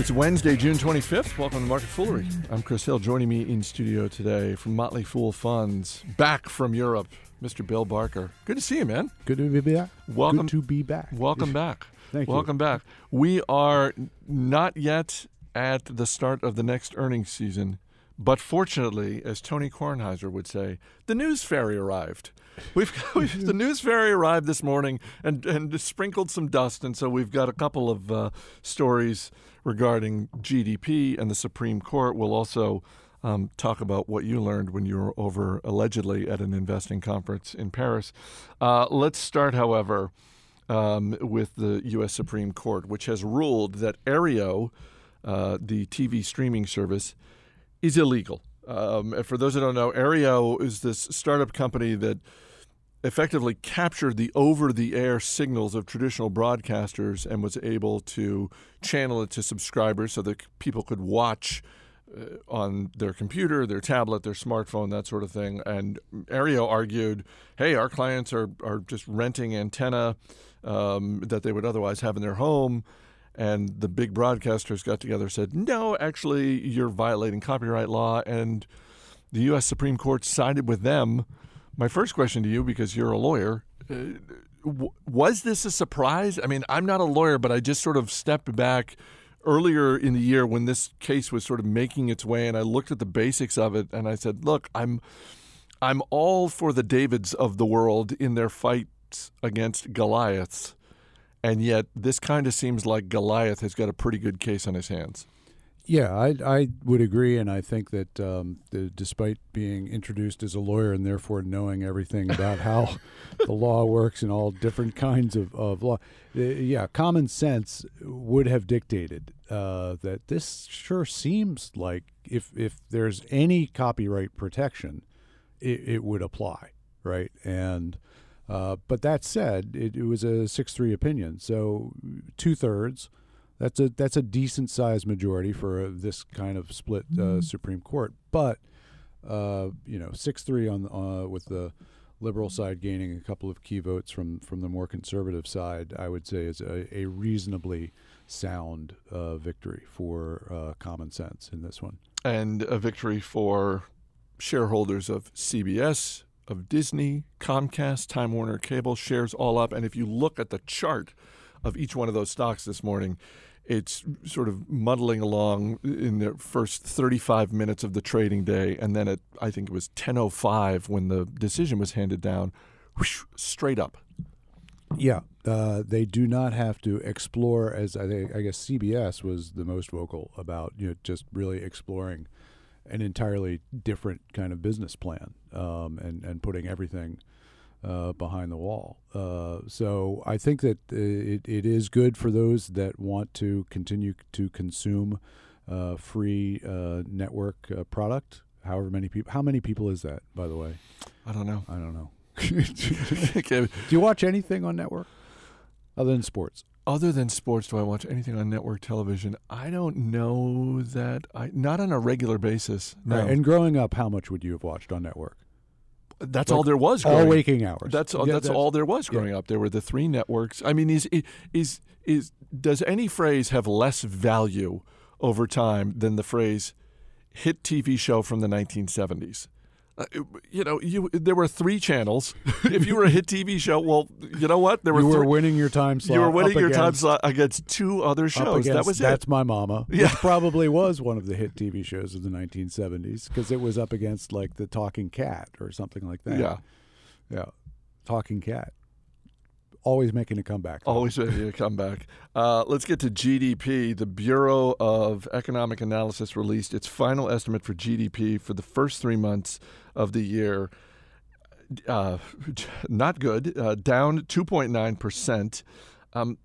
It's Wednesday, June 25th. Welcome to Market Foolery. I'm Chris Hill. Joining me in studio today from Motley Fool Funds, back from Europe, Mr. Bill Barker. Good to see you, man. Good to be back. Welcome Good to be back. Welcome back. Thank you. Welcome back. We are not yet at the start of the next earnings season, but fortunately, as Tony Kornheiser would say, the news fairy arrived. We've, we've the news fairy arrived this morning and and sprinkled some dust, and so we've got a couple of uh, stories regarding GDP and the Supreme Court. We'll also um, talk about what you learned when you were over allegedly at an investing conference in Paris. Uh, let's start, however, um, with the U.S. Supreme Court, which has ruled that Aereo, uh, the TV streaming service, is illegal. Um, for those who don't know, Aereo is this startup company that effectively captured the over the air signals of traditional broadcasters and was able to channel it to subscribers so that people could watch uh, on their computer, their tablet, their smartphone, that sort of thing. And Aereo argued, hey, our clients are, are just renting antenna um, that they would otherwise have in their home. And the big broadcasters got together and said, no, actually, you're violating copyright law. And the U.S. Supreme Court sided with them. My first question to you, because you're a lawyer, uh, w- was this a surprise? I mean, I'm not a lawyer, but I just sort of stepped back earlier in the year when this case was sort of making its way, and I looked at the basics of it, and I said, "Look, I'm, I'm all for the Davids of the world in their fights against Goliaths." And yet, this kind of seems like Goliath has got a pretty good case on his hands. Yeah, I, I would agree, and I think that um, the, despite being introduced as a lawyer and therefore knowing everything about how the law works and all different kinds of, of law, uh, yeah, common sense would have dictated uh, that this sure seems like if if there's any copyright protection, it, it would apply, right? And uh, but that said, it, it was a six three opinion, so two thirds that's a that's a decent sized majority for a, this kind of split uh, Supreme Court. But uh, you know, six three on uh, with the liberal side gaining a couple of key votes from from the more conservative side, I would say is a, a reasonably sound uh, victory for uh, common sense in this one, and a victory for shareholders of CBS, of Disney, Comcast, Time Warner Cable shares all up. And if you look at the chart of each one of those stocks this morning it's sort of muddling along in the first 35 minutes of the trading day, and then at I think it was 10:05 when the decision was handed down, whoosh, straight up. Yeah, uh, they do not have to explore. As I, think, I guess CBS was the most vocal about, you know, just really exploring an entirely different kind of business plan um, and and putting everything uh, behind the wall. Uh, so I think that it, it is good for those that want to continue to consume uh, free uh, network uh, product. However many people, how many people is that, by the way? I don't know. I don't know. do you watch anything on network other than sports? Other than sports, do I watch anything on network television? I don't know that I not on a regular basis. No. Right. And growing up, how much would you have watched on network? That's like all there was. Growing, All waking hours. That's yeah, that's, that's, all there was growing yeah. up. There were the three networks. I mean, is is is does any phrase have less value over time than the phrase hit TV show from the 1970s? Uh, you know, you there were three channels. if you were a hit TV show, well, you know what? There were you were three, winning your time slot. You were winning your against, time slot against two other shows. Against, that was it. That's it. my mama. Yeah. Which probably was one of the hit TV shows of the 1970s because it was up against like the Talking Cat or something like that. Yeah, yeah, Talking Cat always making a comeback. Though. Always making a comeback. Uh, let's get to GDP. The Bureau of Economic Analysis released its final estimate for GDP for the first three months of the year. Uh, not good, uh, down 2.9%. Um,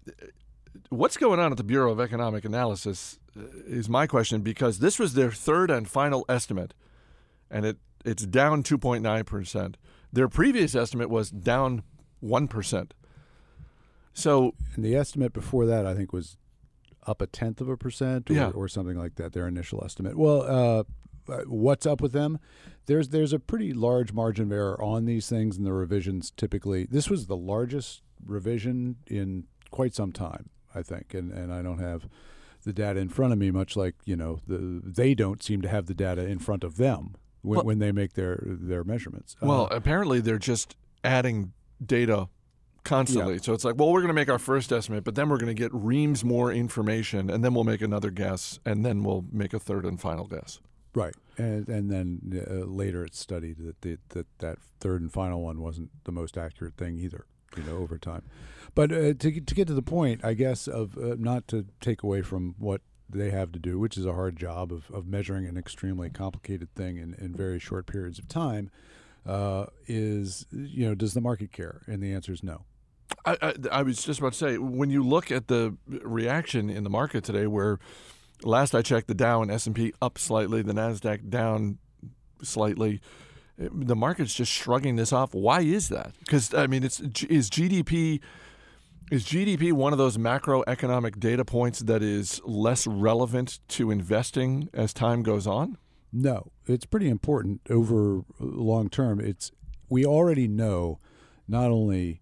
what's going on at the Bureau of Economic Analysis uh, is my question because this was their third and final estimate, and it, it's down 2.9%. Their previous estimate was down 1%. So, and the estimate before that, I think, was up a tenth of a percent or, yeah. or something like that. Their initial estimate. Well, uh, uh, what's up with them? There's there's a pretty large margin of error on these things, and the revisions typically. This was the largest revision in quite some time, I think, and and I don't have the data in front of me, much like you know the, they don't seem to have the data in front of them when, Well- when they make their their measurements. Uh, Well, apparently they're just adding data constantly. So it's like, well, we're going to make our first estimate, but then we're going to get reams more information, and then we'll make another guess, and then we'll make a third and final guess. right, and and then uh, later it's studied that the, that that third and final one wasn't the most accurate thing either. You know, over time. But uh, to get- to get to the point, I guess of uh, not to take away from what they have to do, which is a hard job of, of measuring an extremely complicated thing in, in very short periods of time, uh, is you know does the market care? And the answer is no. I, I, I was just about to say, when you look at the reaction in the market today, where last I checked, the Dow and S and P up slightly, the Nasdaq down slightly. The market's just shrugging this off. Why is that? Because I mean, it's is GDP is GDP one of those macroeconomic data points that is less relevant to investing as time goes on? No, it's pretty important over long term. It's we already know not only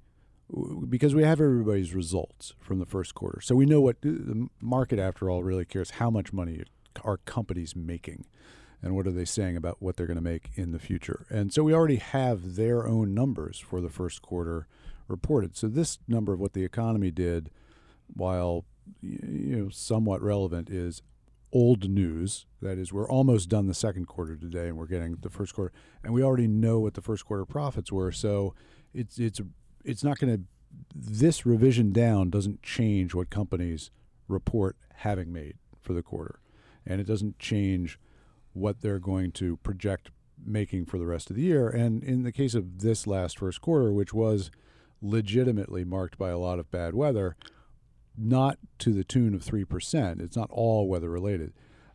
because we have everybody's results from the first quarter, so we know what the market, after all, really cares how much money are companies making, and what are they saying about what they're going to make in the future. And so we already have their own numbers for the first quarter reported. So this number of what the economy did, while you know somewhat relevant, is old news. That is, we're almost done the second quarter today, and we're getting the first quarter, and we already know what the first quarter profits were. So it's it's it's not going to. This revision down doesn't change what companies report having made for the quarter, and it doesn't change what they're going to project making for the rest of the year. And in the case of this last first quarter, which was legitimately marked by a lot of bad weather, not to the tune of 3%. It's not all weather related.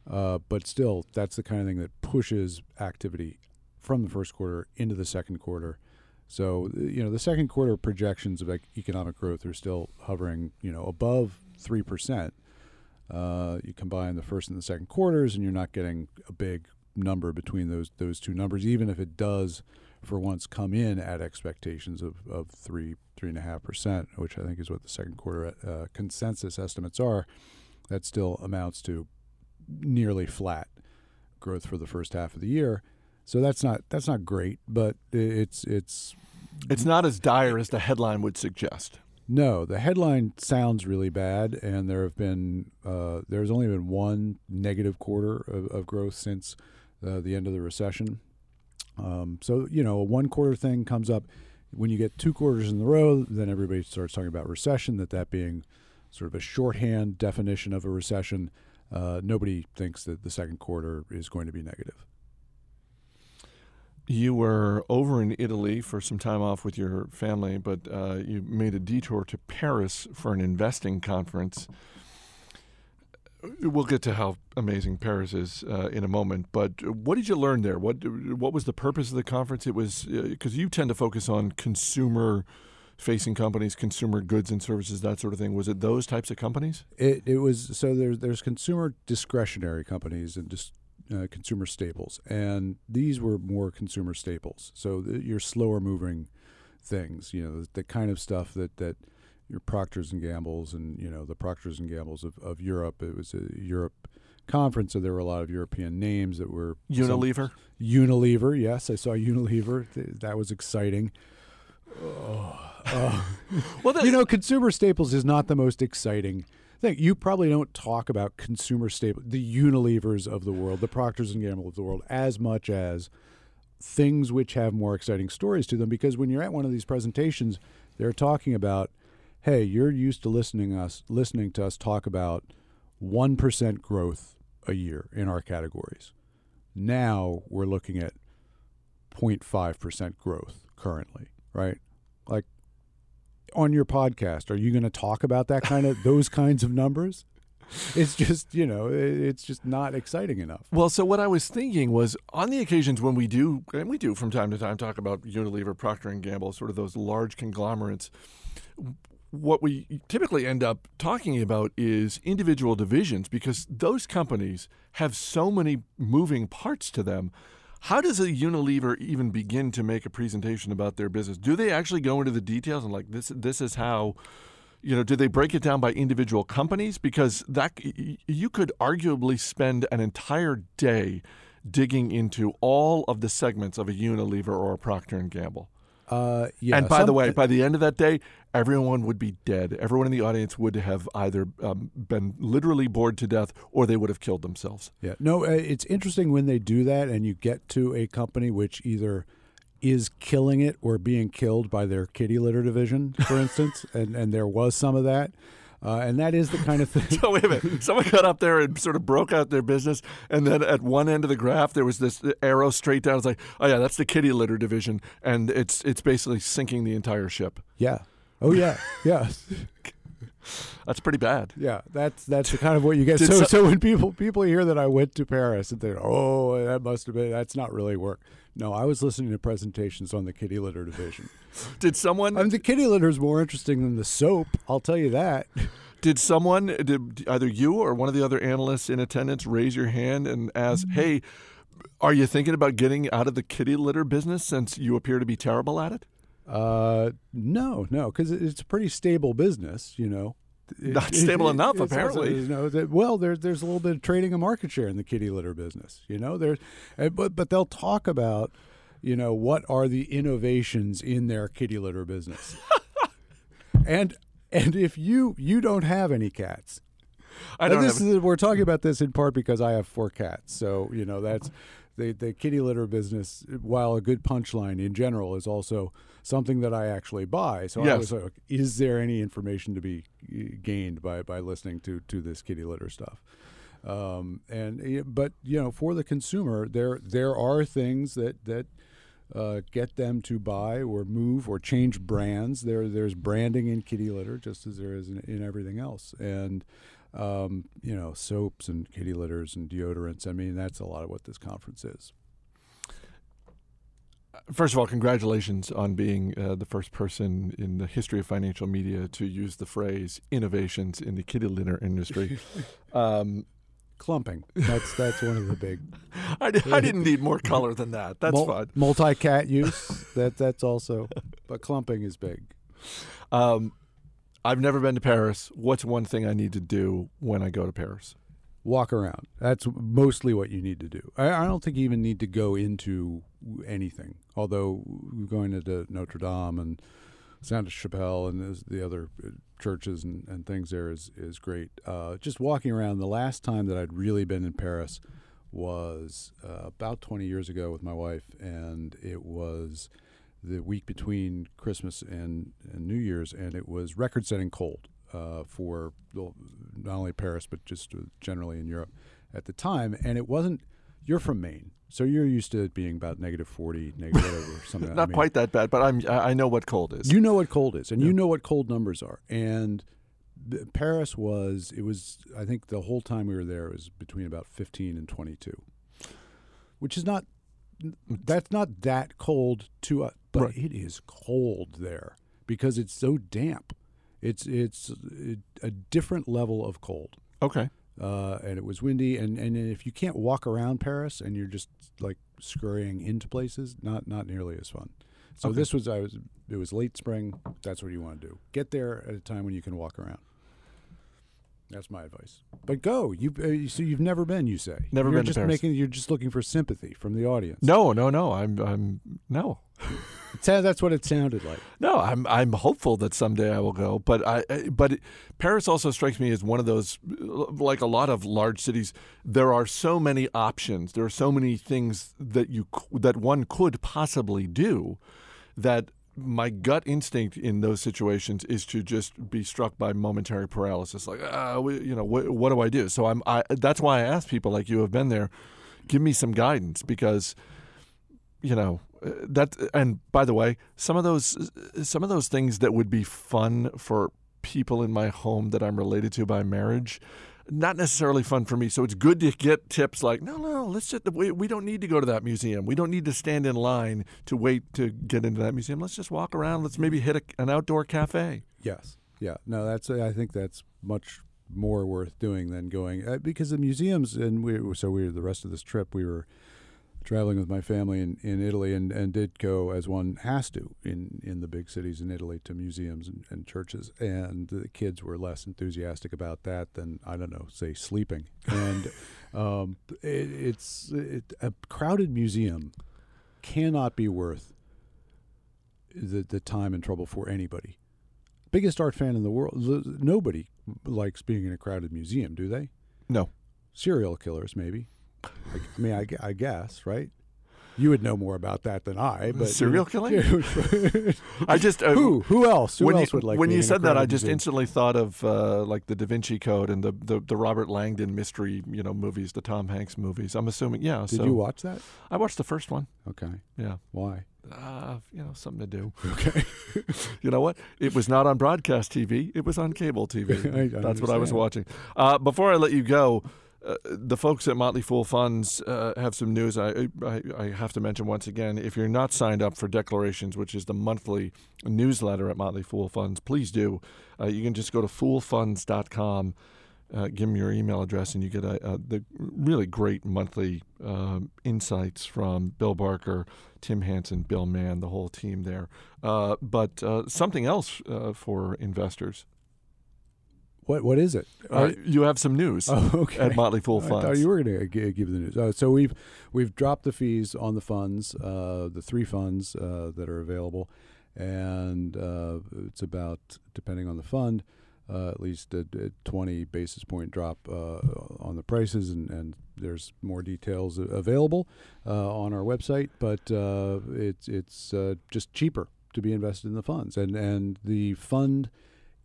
Uh, but still, that's the kind of thing that pushes activity from the first quarter into the second quarter. So, you know, the second quarter projections of economic growth are still hovering, you know, above 3%. Uh, you combine the first and the second quarters, and you're not getting a big number between those those two numbers, even if it does, for once, come in at expectations of, of three three and a half percent, which I think is what the second quarter uh, consensus estimates are. That still amounts to nearly flat growth for the first half of the year. So that's not that's not great, but it's it's It's not as dire as the headline would suggest. no, the headline sounds really bad, and there have been uh, there's only been one negative quarter of, of growth since uh, the end of the recession. Um, so you know, a one quarter thing comes up when you get two quarters in a row, then everybody starts talking about recession. That that being sort of a shorthand definition of a recession. Uh, nobody thinks that the second quarter is going to be negative. You were over in Italy for some time off with your family, but uh, you made a detour to Paris for an investing conference. We'll get to how amazing Paris is uh, in a moment, but what did you learn there? What what was the purpose of the conference? It was because you tend to focus on consumer facing companies, consumer goods and services, that sort of thing. Was it those types of companies? It it was so there's there's consumer discretionary companies and just uh, consumer staples, and these were more consumer staples. So the, your slower moving things, you know, the, the kind of stuff that that your Procters and Gambles and you know the Procters and Gambles of, of Europe. It was a Europe conference, so there were a lot of European names that were some- Unilever. Unilever, yes, I saw Unilever. That was exciting. Oh, Well, you know, consumer staples is not the most exciting thing. You probably don't talk about consumer staples, the Unilevers of the world, the Procters and Gamble of the world, as much as things which have more exciting stories to them. Because when you're at one of these presentations, they're talking about, hey, you're used to listening us listening to us talk about one percent growth a year in our categories. Now we're looking at 0.5 percent growth currently, right? Like on your podcast, are you going to talk about that kind of those kinds of numbers? It's just you know, it's just not exciting enough. Well, so what I was thinking was on the occasions when we do, and we do from time to time talk about Unilever, Procter and Gamble, sort of those large conglomerates. What we typically end up talking about is individual divisions because those companies have so many moving parts to them. How does a Unilever even begin to make a presentation about their business? Do they actually go into the details and like this? This is how you know, do they break it down by individual companies? Because that you could arguably spend an entire day digging into all of the segments of a Unilever or a Procter and Gamble. Uh, yeah. and by some- the way, by the end of that day, everyone would be dead. Everyone in the audience would have either um, been literally bored to death or they would have killed themselves. Yeah, no, uh, it's interesting when they do that, and you get to a company which either is killing it or being killed by their kitty litter division, for instance, and and there was some of that, uh, and that is the kind of thing. So wait a minute. Someone got up there and sort of broke out their business, and then at one end of the graph there was this arrow straight down. It's like, oh yeah, that's the kitty litter division, and it's it's basically sinking the entire ship. yeah. Oh yeah. Yeah. That's pretty bad. Yeah. That's that's the kind of what you get. So so- so when people people hear that I went to Paris and they're oh that must have been that's not really work. No, I was listening to presentations on the kitty litter division. Did someone I mean, the kitty litter is more interesting than the soap. I'll tell you that. did someone did either you or one of the other analysts in attendance raise your hand and ask, Mm-hmm. "Hey, are you thinking about getting out of the kitty litter business since you appear to be terrible at it?" Uh, no, no, because it's a pretty stable business, you know. It- Not stable enough, it's also, apparently. you know, that, well, there's there's a little bit of trading of market share in the kitty litter business, you know. There's, uh, but but they'll talk about, you know, what are the innovations in their kitty litter business, and and if you you don't have any cats, I don't this have, is, we're talking about this in part because I have four cats, so you know that's the the kitty litter business. While a good punchline in general is also something that I actually buy. So I was like, is there any information to be uh, gained by by listening to to this kitty litter stuff? Um, and uh, but you know, for the consumer, there there are things that that. Uh, get them to buy or move or change brands. There, there's branding in kitty litter, just as there is in, in everything else. And um, you know, soaps and kitty litters and deodorants. I mean, that's a lot of what this conference is. First of all, congratulations on being uh, the first person in the history of financial media to use the phrase "innovations in the kitty litter industry." um, Clumping. That's that's one of the big I, di- I didn't need more color than that. That's fine. multi-cat use. That that's also, but clumping is big. Um, I've never been to Paris. What's one thing I need to do when I go to Paris? Walk around. That's mostly what you need to do. I, I don't think you even need to go into anything. Although going into Notre Dame and Saint Chapelle and the other uh, churches and, and things there is is great. Uh, just walking around. The last time that I'd really been in Paris was uh, about 20 years ago with my wife, and it was the week between Christmas and, and New Year's, and it was record-setting cold uh, for not only Paris but just uh, generally in Europe at the time. And it wasn't. You're from Maine, so you're used to it being about negative 40, negative whatever, something. I Not mean, quite that bad, but I'm I I know what cold is. you know what cold is, and you know what cold numbers are. And Paris was, it was, I think the whole time we were there, it was between about 15 and 22, which is not, that's not that cold to us, but Right. it is cold there because it's so damp. It's, it's it, a different level of cold. okay. Uh, and it was windy, and, and if you can't walk around Paris and you're just like scurrying into places, not not nearly as fun. So Okay. this was I was it was late spring. That's what you want to do. Get there at a time when you can walk around. That's my advice. But go. You uh, so you've never been. You say Never you're been to just Paris. making. You're just looking for sympathy from the audience. No, no, no. I'm I'm no. That's what it sounded like. No, I'm I'm hopeful that someday I will go, but I I- but Paris also strikes me as one of those like a lot of large cities. There are so many options. There are so many things that you that one could possibly do that my gut instinct in those situations is to just be struck by momentary paralysis. Like, ah, you know, what, what do I do? So I'm I that's why I ask people like you have been there, give me some guidance because you know uh, that and by the way some of those some of those things that would be fun for people in my home that I'm related to by marriage not necessarily fun for me so it's good to get tips like no no, let's just we, we don't need to go to that museum we don't need to stand in line to wait to get into that museum let's just walk around let's maybe hit a, an outdoor cafe Yes. Yeah. No, that's. I think that's much more worth doing than going uh, because the museums and we so we the rest of this trip we were traveling with my family in, in Italy and, and did go as one has to in, in the big cities in Italy to museums and, and churches. And the kids were less enthusiastic about that than, I don't know, say sleeping. And um, it, it's it, a crowded museum cannot be worth the, the time and trouble for anybody. Biggest art fan in the world. Nobody likes being in a crowded museum, do they? No. Serial killers, maybe. I, I mean, I, I guess, right? You would know more about that than I. But serial you know, killing. I just uh, who who else? Who when else you, would like? When you said that, I just museum? instantly thought of uh, like the Da Vinci Code and the, the, the Robert Langdon mystery, you know, movies, the Tom Hanks movies. I'm assuming, yeah. Did so you watch that? I watched the first one. Okay. Yeah. Why? Uh, you know, something to do. Okay. you know what? It was not on broadcast TV. It was on cable TV. I That's what I was watching. Uh, before I let you go, the folks at Motley Fool Funds uh, have some news. I, I I have to mention once again. If you're not signed up for Declarations, which is the monthly newsletter at Motley Fool Funds, please do. Uh, you can just go to foolfunds.com. Uh, give them your email address, and you get a, a, the really great monthly um, insights from Bill Barker, Tim Hanson, Bill Mann, the whole team there. Uh, but uh, something else for investors. What what is it? Uh, you have some news oh, okay. at Motley Fool I Funds. thought you were going to g- give the news. Uh, so we've we've dropped the fees on the funds, uh, the three funds uh, that are available, and uh, it's about depending on the fund, uh, at least a, a twenty basis point drop uh, on the prices, and, and there's more details available uh, on our website. But uh, it's it's uh, just cheaper to be invested in the funds, and and the fund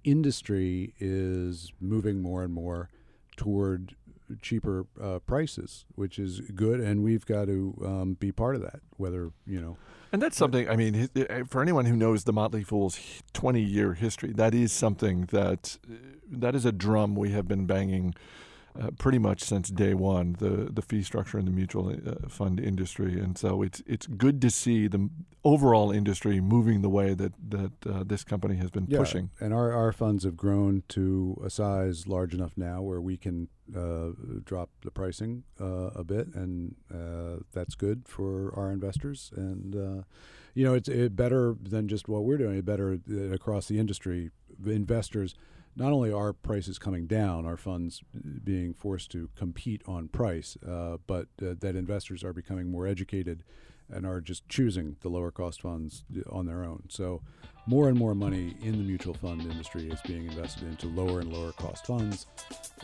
industry is moving more and more toward cheaper uh, prices, which is good, and we've got to um, be part of that. Whether you know, And that's something, I mean, uh, for anyone who knows the Motley Fool's 20 year history, that is something that, uh, that is a drum we have been banging uh, pretty much since day one, the, the fee structure in the mutual uh, fund industry. And so it's, it's good to see the overall industry moving the way that, that uh, this company has been yeah, pushing. and our our funds have grown to a size large enough now where we can uh, drop the pricing uh, a bit, and uh, that's good for our investors. And uh, you know, it's it better than just what we're doing. It better across the industry, the investors. Not only are prices coming down, our funds being forced to compete on price, uh, but uh, that investors are becoming more educated and are just choosing the lower cost funds on their own. So, more and more money in the mutual fund industry is being invested into lower and lower cost funds.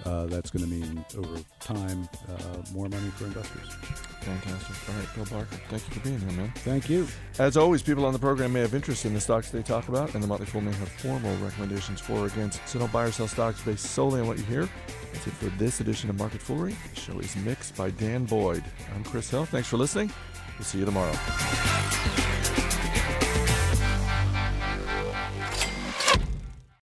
Uh, that's going to mean over time uh, more money for investors. Fantastic. All right, Bill Barker, thank you for being here, man. Thank you. As always, people on the program may have interest in the stocks they talk about, and the Motley Fool may have formal recommendations for or against. So don't buy or sell stocks based solely on what you hear. That's it for this edition of Market Foolery. The show is mixed by Dan Boyd. I'm Chris Hill. Thanks for listening. We'll see you tomorrow.